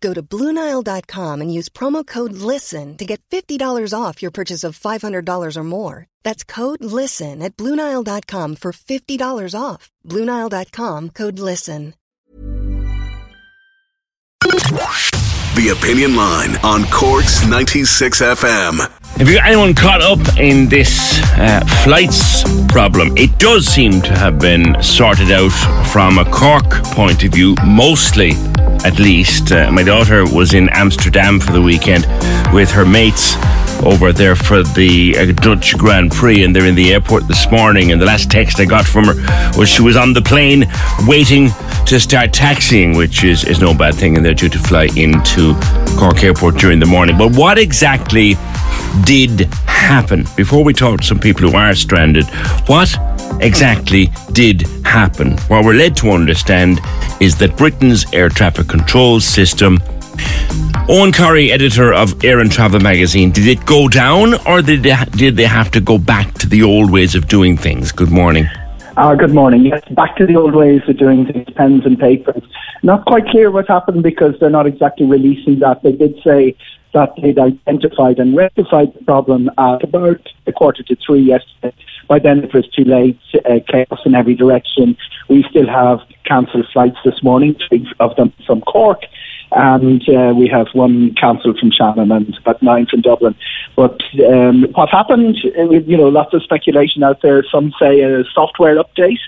Go to BlueNile.com and use promo code LISTEN to get $50 off your purchase of $500 or more. That's code LISTEN at BlueNile.com for $50 off. BlueNile.com code LISTEN. The Opinion Line on Cork's 96 FM. Have you anyone caught up in this uh, flights problem? It does seem to have been sorted out from a Cork point of view, mostly at least. Uh, my daughter was in Amsterdam for the weekend with her mates over there for the uh, Dutch Grand Prix, and they're in the airport this morning. And the last text I got from her was she was on the plane waiting to start taxiing, which is, is no bad thing, and they're due to fly into Cork Airport during the morning. But what exactly did happen? Before we talk to some people who are stranded, what exactly did happen? What we're led to understand is that Britain's air traffic control system Eoghan Corry, editor of Air and Travel magazine, did it go down or did they, did they have to go back to the old ways of doing things? Good morning. Uh, good morning. Yes, back to the old ways of doing things, pens and papers. Not quite clear what happened because they're not exactly releasing that. They did say that they'd identified and rectified the problem at about a quarter to three yesterday. By then it was too late, uh, chaos in every direction. We still have cancelled flights this morning, three of them from Cork and uh, we have one cancelled from Shannon and about nine from Dublin. But um, what happened, uh, you know, lots of speculation out there. Some say a software update.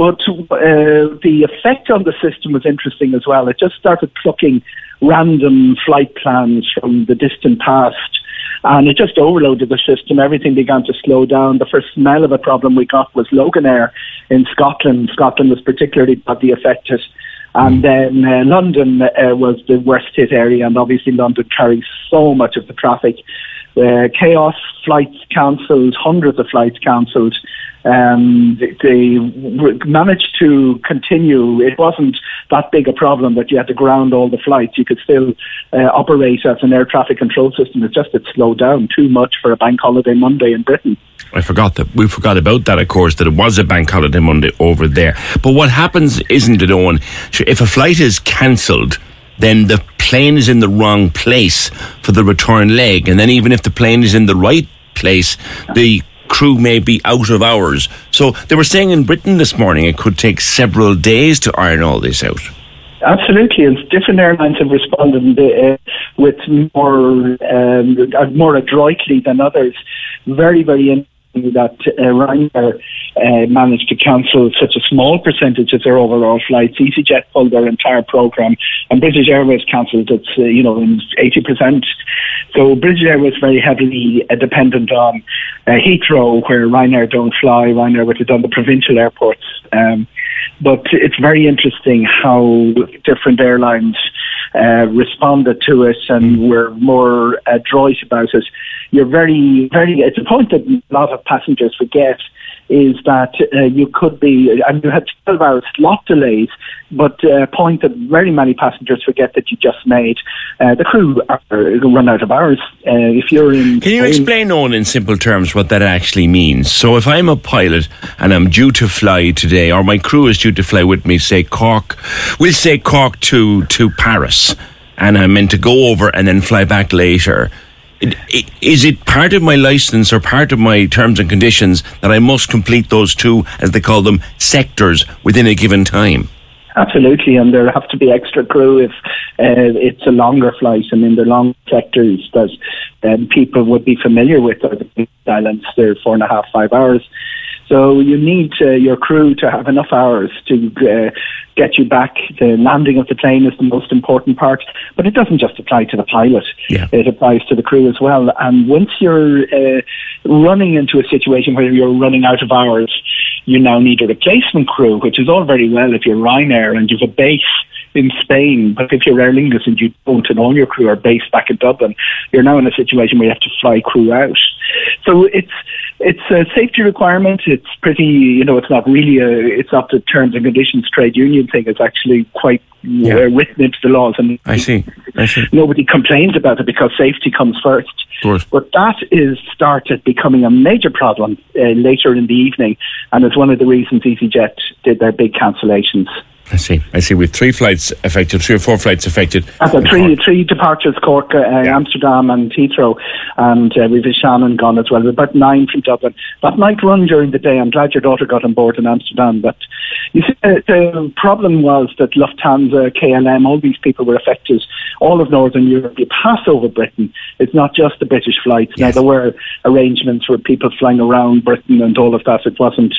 But uh, the effect on the system was interesting as well. It just started plucking random flight plans from the distant past and it just overloaded the system. Everything began to slow down. The first smell of a problem we got was Loganair in Scotland. Scotland was particularly badly affected. And then uh, London uh, was the worst hit area, and obviously London carries so much of the traffic. Uh, chaos, flights cancelled, hundreds of flights cancelled. Um, they, managed to continue. It wasn't that big a problem that you had to ground all the flights. You could still uh, operate as an air traffic control system. It's just it slowed down too much for a bank holiday Monday in Britain. I forgot that we forgot about that, of course, that it was a bank holiday Monday over there. But what happens, isn't it, Eoghan? If a flight is cancelled, then the plane is in the wrong place for the return leg, and then even if the plane is in the right place, the crew may be out of hours. So they were saying in Britain this morning it could take several days to iron all this out. Absolutely, and different airlines have responded uh, with more um, more adroitly than others. Very, very interesting that uh, Ryanair uh, managed to cancel such a small percentage of their overall flights. EasyJet pulled their entire program, and British Airways cancelled its, uh, you know, in 80%. So British Airways very heavily uh, dependent on uh, Heathrow, where Ryanair don't fly. Ryanair would have done the provincial airports. Um, but it's very interesting how different airlines uh, responded to it and were more adroit about it. You're very, very, it's a point that a lot of passengers forget is that uh, you could be, and you had 12 hour slot delays, but a uh, point that very many passengers forget that you just made. Uh, the crew are, run out of hours. Uh, if you're in. Can you explain, Eoghan, in simple terms, what that actually means? So if I'm a pilot and I'm due to fly today, or my crew is due to fly with me, say Cork, we'll say Cork to, to Paris, and I'm meant to go over and then fly back later is it part of my license or part of my terms and conditions that I must complete those two, as they call them, sectors within a given time? Absolutely, and there have to be extra crew if uh, it's a longer flight. I mean, the long sectors that um, people would be familiar with are the islands. They're four and a half, five hours. So you need uh, your crew to have enough hours to uh, get you back. The landing of the plane is the most important part, but it doesn't just apply to the pilot. Yeah. It applies to the crew as well. And once you're uh, running into a situation where you're running out of hours, you now need a replacement crew, which is all very well if you're Ryanair and you've a base in Spain. But if you're Aer Lingus and you don't and all your crew are based back in Dublin, you're now in a situation where you have to fly crew out. So it's it's a safety requirement. It's pretty, you know, it's not really a, it's not the terms and conditions trade union thing. It's actually quite Yeah. uh, written into the laws, and I see. I see. nobody complains about it because safety comes first. Of course. But that is started becoming a major problem uh, later in the evening, and it's one of the reasons EasyJet did their big cancellations. I see. I see. With three flights affected, three or four flights affected. That's a in three Cork. three departures: Cork, uh, Amsterdam, and Heathrow, and uh, we've a Shannon gone as well. About nine from Dublin. That might run during the day. I'm glad your daughter got on board in Amsterdam. But you see, uh, the problem was that Lufthansa, KLM, all these people were affected. All of Northern Europe. You pass over Britain. It's not just the British flights. Now there were arrangements for people flying around Britain and all of that. It wasn't.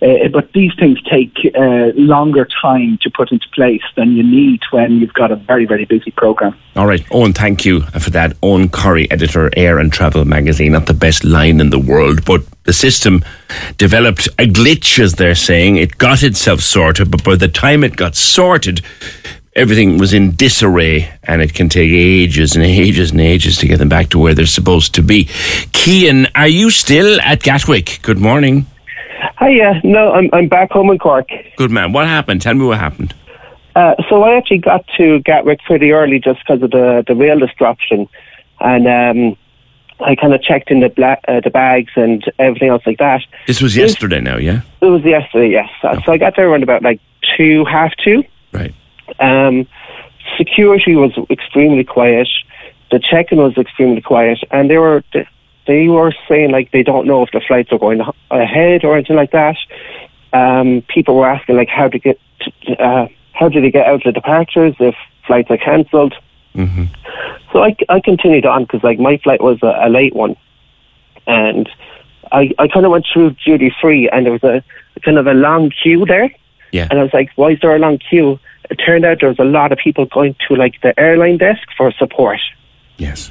Uh, but these things take uh, longer time to put into place than you need when you've got a very very busy program. All right, Eoghan, thank you for that. Eoghan Corry, editor, Air and Travel magazine. Not the best line in the world, but the system developed a glitch, as they're saying. It got itself sorted, but by the time it got sorted, everything was in disarray, and it can take ages and ages and ages to get them back to where they're supposed to be. Cian, are you still at Gatwick? Good morning. Hiya. No, I'm I'm back home in Cork. Good man. What happened? Tell me what happened. Uh, so I actually got to Gatwick pretty early just because of the the rail disruption, and um, I kind of checked in the bla- uh, the bags and everything else like that. This was yesterday now, yeah? It was yesterday, yes. Uh, So I got there around about like two, half two. Right. Um, security was extremely quiet. The check-in was extremely quiet, and they were they were saying like they don't know if the flights are going ahead or anything like that. Um, people were asking like how to get to, uh, how do they get out of the departures if flights are cancelled. hmm So I, I continued on because like my flight was a, a late one, and I I kind of went through duty free, and there was a kind of a long queue there. Yeah. And I was like, why is there a long queue? It turned out there was a lot of people going to like the airline desk for support. Yes.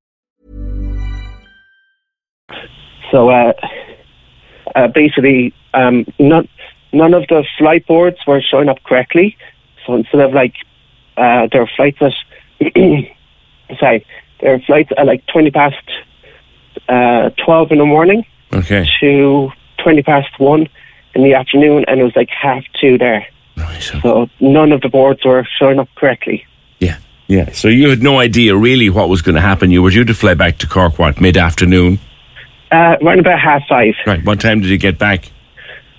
So uh, uh, basically, um, none none of the flight boards were showing up correctly. So instead of like uh, there were flights at sorry, there were flights at like twenty past uh, twelve in the morning Okay. to twenty past one in the afternoon, and it was like half two there. Right. So, So none of the boards were showing up correctly. yeah. Yeah. So you had no idea really what was going to happen. You were due to fly back to Cork, what, mid afternoon? Uh, around about half five. Right. What time did you get back?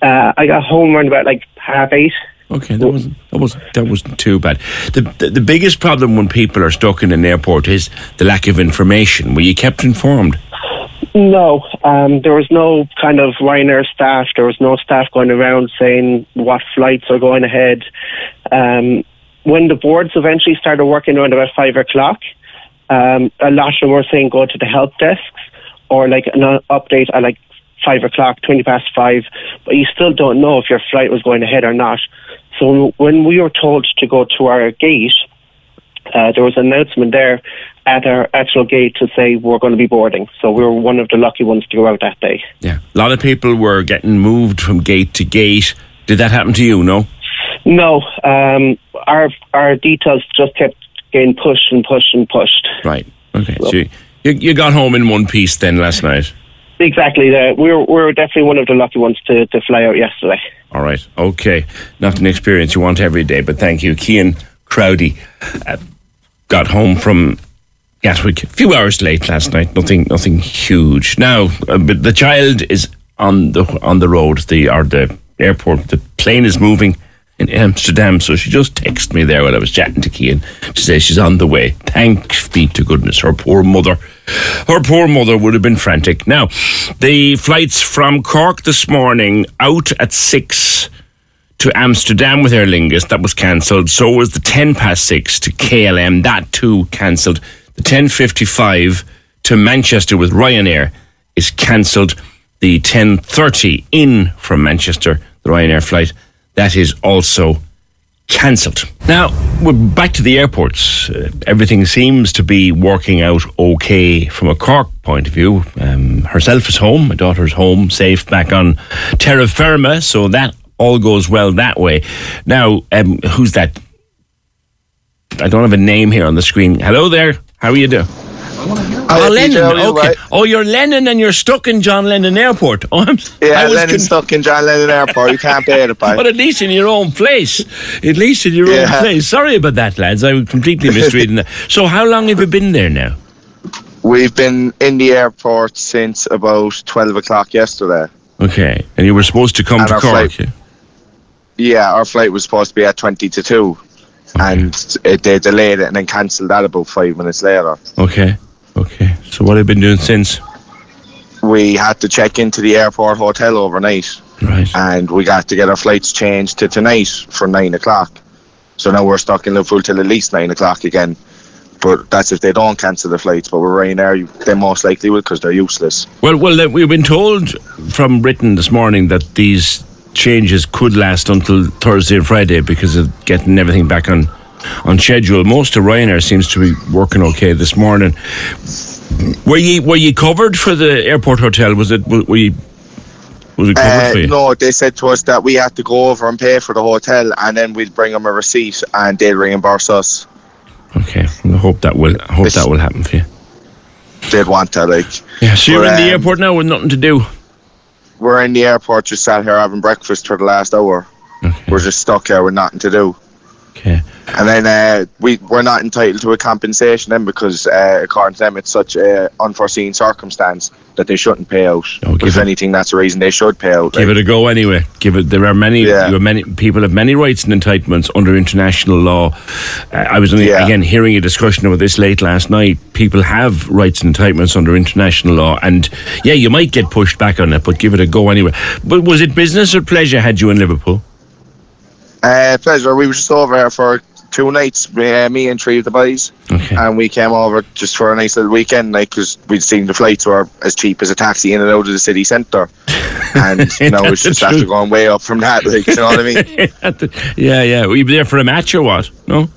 Uh, I got home around about like half eight. Okay, that wasn't that wasn't that wasn't too bad. The, the the biggest problem when people are stuck in an airport is the lack of information. Were you kept informed? No, um, there was no kind of Ryanair staff. There was no staff going around saying what flights are going ahead. Um, when the boards eventually started working around about five o'clock, um, a lot of them were saying go to the help desks or like an update at like five o'clock, twenty past five, but you still don't know if your flight was going ahead or not. So when we were told to go to our gate, uh, there was an announcement there at our actual gate to say we're going to be boarding. So we were one of the lucky ones to go out that day. Yeah, a lot of people were getting moved from gate to gate. Did that happen to you? No. No, um, our our details just kept getting pushed and pushed and pushed. Right. Okay. So, so you, you got home in one piece then last night. Exactly. we were we were definitely one of the lucky ones to, to fly out yesterday. All right. Okay. Not an experience you want every day, but thank you, Cian Crowdy. Uh, got home from Gatwick a few hours late last night. Nothing, nothing huge. Now, uh, but the child is on the on the road. The or the airport. The plane is moving in Amsterdam. So she just texted me there while I was chatting to Cian to say she's on the way. Thanks be to goodness. Her poor mother, her poor mother would have been frantic. Now, the flights from Cork this morning out at six to Amsterdam with Aer Lingus, that was cancelled. So was the 10 past 6 to KLM, that too cancelled. The 10.55 to Manchester with Ryanair is cancelled. The 10.30 in from Manchester, the Ryanair flight, that is also cancelled. Now, we're back to the airports. Uh, everything seems to be working out okay from a Cork point of view. Um, herself is home, my daughter's home, safe back on terra firma, so that all goes well that way. Now, um, who's that? I don't have a name here on the screen. Hello there. How are you doing? Oh, Lennon. okay. Right? Oh, you're Lennon and you're stuck in John Lennon Airport. Oh, I'm, yeah, Lennon's con- stuck in John Lennon Airport. You can't pay it, But at least in your own place. At least in your yeah. own place. Sorry about that, lads. I was completely misreading that. So, how long have you been there now? We've been in the airport since about 12 o'clock yesterday. Okay. And you were supposed to come and to Cork? Flight, yeah, our flight was supposed to be at 20 to 2. Okay. And it, they delayed it and then cancelled that about five minutes later. Okay. Okay. So what have you been doing since? We had to check into the airport hotel overnight. Right. And we got to get our flights changed to tonight for nine o'clock. So now we're stuck in Liverpool till at least nine o'clock again. But that's if they don't cancel the flights. But we're Ryanair, they most likely will because they're useless. Well, well, we've been told from Britain this morning that these changes could last until Thursday and Friday because of getting everything back on on schedule. Most of Ryanair seems to be working okay this morning. Were you were you covered for the airport hotel? Was it were you was it covered uh, for you? No, they said to us that we had to go over and pay for the hotel, and then we'd bring them a receipt, and they'd reimburse us. Okay, I hope that will I hope it's, that will happen for you. They'd want to like. Yeah, so you're in the um, airport now with nothing to do. We're in the airport, just sat here having breakfast for the last hour. Okay. We're just stuck here with nothing to do. Okay. And then uh, we we're not entitled to a compensation then because uh, according to them it's such an unforeseen circumstance that they shouldn't pay out. Oh, if it, anything, that's the reason they should pay out. Give like. it a go anyway. Give it. There are many. Yeah. You have many people have many rights and entitlements under international law. Uh, I was only, yeah. again hearing a discussion about this late last night. People have rights and entitlements under international law, and yeah, you might get pushed back on it, but give it a go anyway. But was it business or pleasure had you in Liverpool? Uh, pleasure. We were just over here for two nights, uh, me and three of the boys, okay. and we came over just for a nice little weekend, like because we'd seen the flights were as cheap as a taxi in and out of the city centre, and you know it's just after going way up from that, like you know what I mean? yeah, yeah. Were you there for a match or what? No.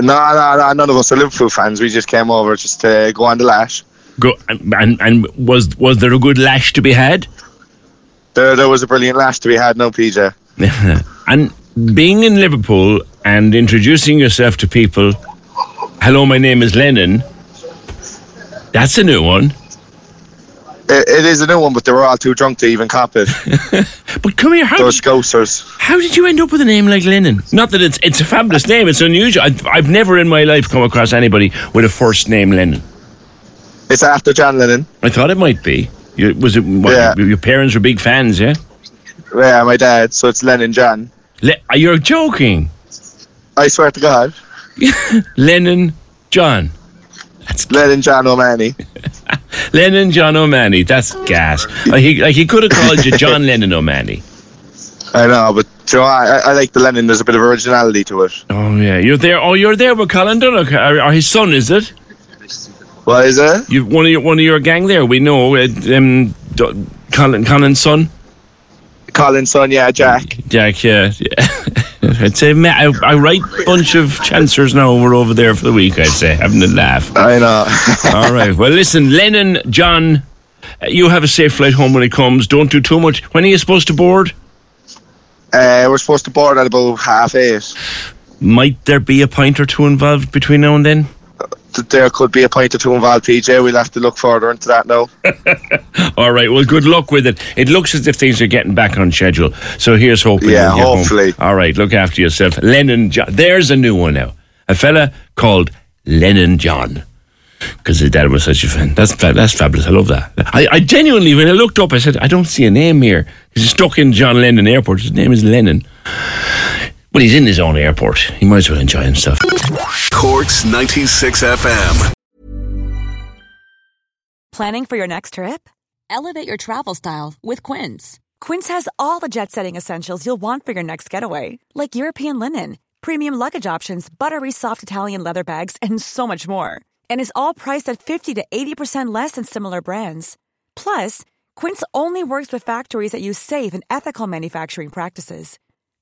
No, no, no, none of us are Liverpool fans. We just came over just to go on the lash. Go and and was was there a good lash to be had? There, there was a brilliant lash to be had. No, PJ. and being in Liverpool and introducing yourself to people, hello, my name is Lennon, that's a new one. it, it is a new one, but they were all too drunk to even cop it. but come here, how those. How did you end up with a name like Lennon? Not that it's it's a fabulous name; it's unusual. I've, I've never in my life come across anybody with a first name Lennon. It's after John Lennon. I thought it might be. You, was it? What, yeah. Your parents were big fans, yeah. Yeah, my dad. So it's Lennon John. Le- you're joking. I swear to God. Lennon John. That's Lennon John O'Mahony. Lennon John O'Mahony. That's gas. Like he, like he could have called you John Lennon O'Mahony. I know, but you know, I, I like the Lennon. There's a bit of originality to it. Oh yeah, you're there. Oh, you're there with Colin Dunnock, or, or his son, is it? What is it? You one of your one of your gang there. We know uh, um, Colin Colin's son. Colin's son, yeah, Jack. Jack, yeah, yeah. I'd say ma- a, a right bunch of chancers now. We're over there for the week. I'd say having a laugh. I know. All right. Well, listen, Lennon, John, uh, you have a safe flight home when it comes. Don't do too much. When are you supposed to board? Uh, we're supposed to board at about half eight. Might there be a pint or two involved between now and then? Th- There could be a point or two involved, PJ. We'll have to look further into that now. All right. Well, good luck with it. It looks as if things are getting back on schedule. So here's hoping. Yeah, you'll home. hopefully. All right. Look after yourself, Lennon. John. There's a new one now. A fella called Lennon John. Because his dad was such a fan. That's that's fabulous. I love that. I, I genuinely, when I looked up, I said, I don't see a name here. He's stuck in John Lennon Airport. His name is Lennon. Well, he's in his own airport. He might as well enjoy himself. Corks 96 FM. Planning for your next trip? Elevate your travel style with Quince. Quince has all the jet setting essentials you'll want for your next getaway, like European linen, premium luggage options, buttery soft Italian leather bags, and so much more. And is all priced at 50 to 80% less than similar brands. Plus, Quince only works with factories that use safe and ethical manufacturing practices.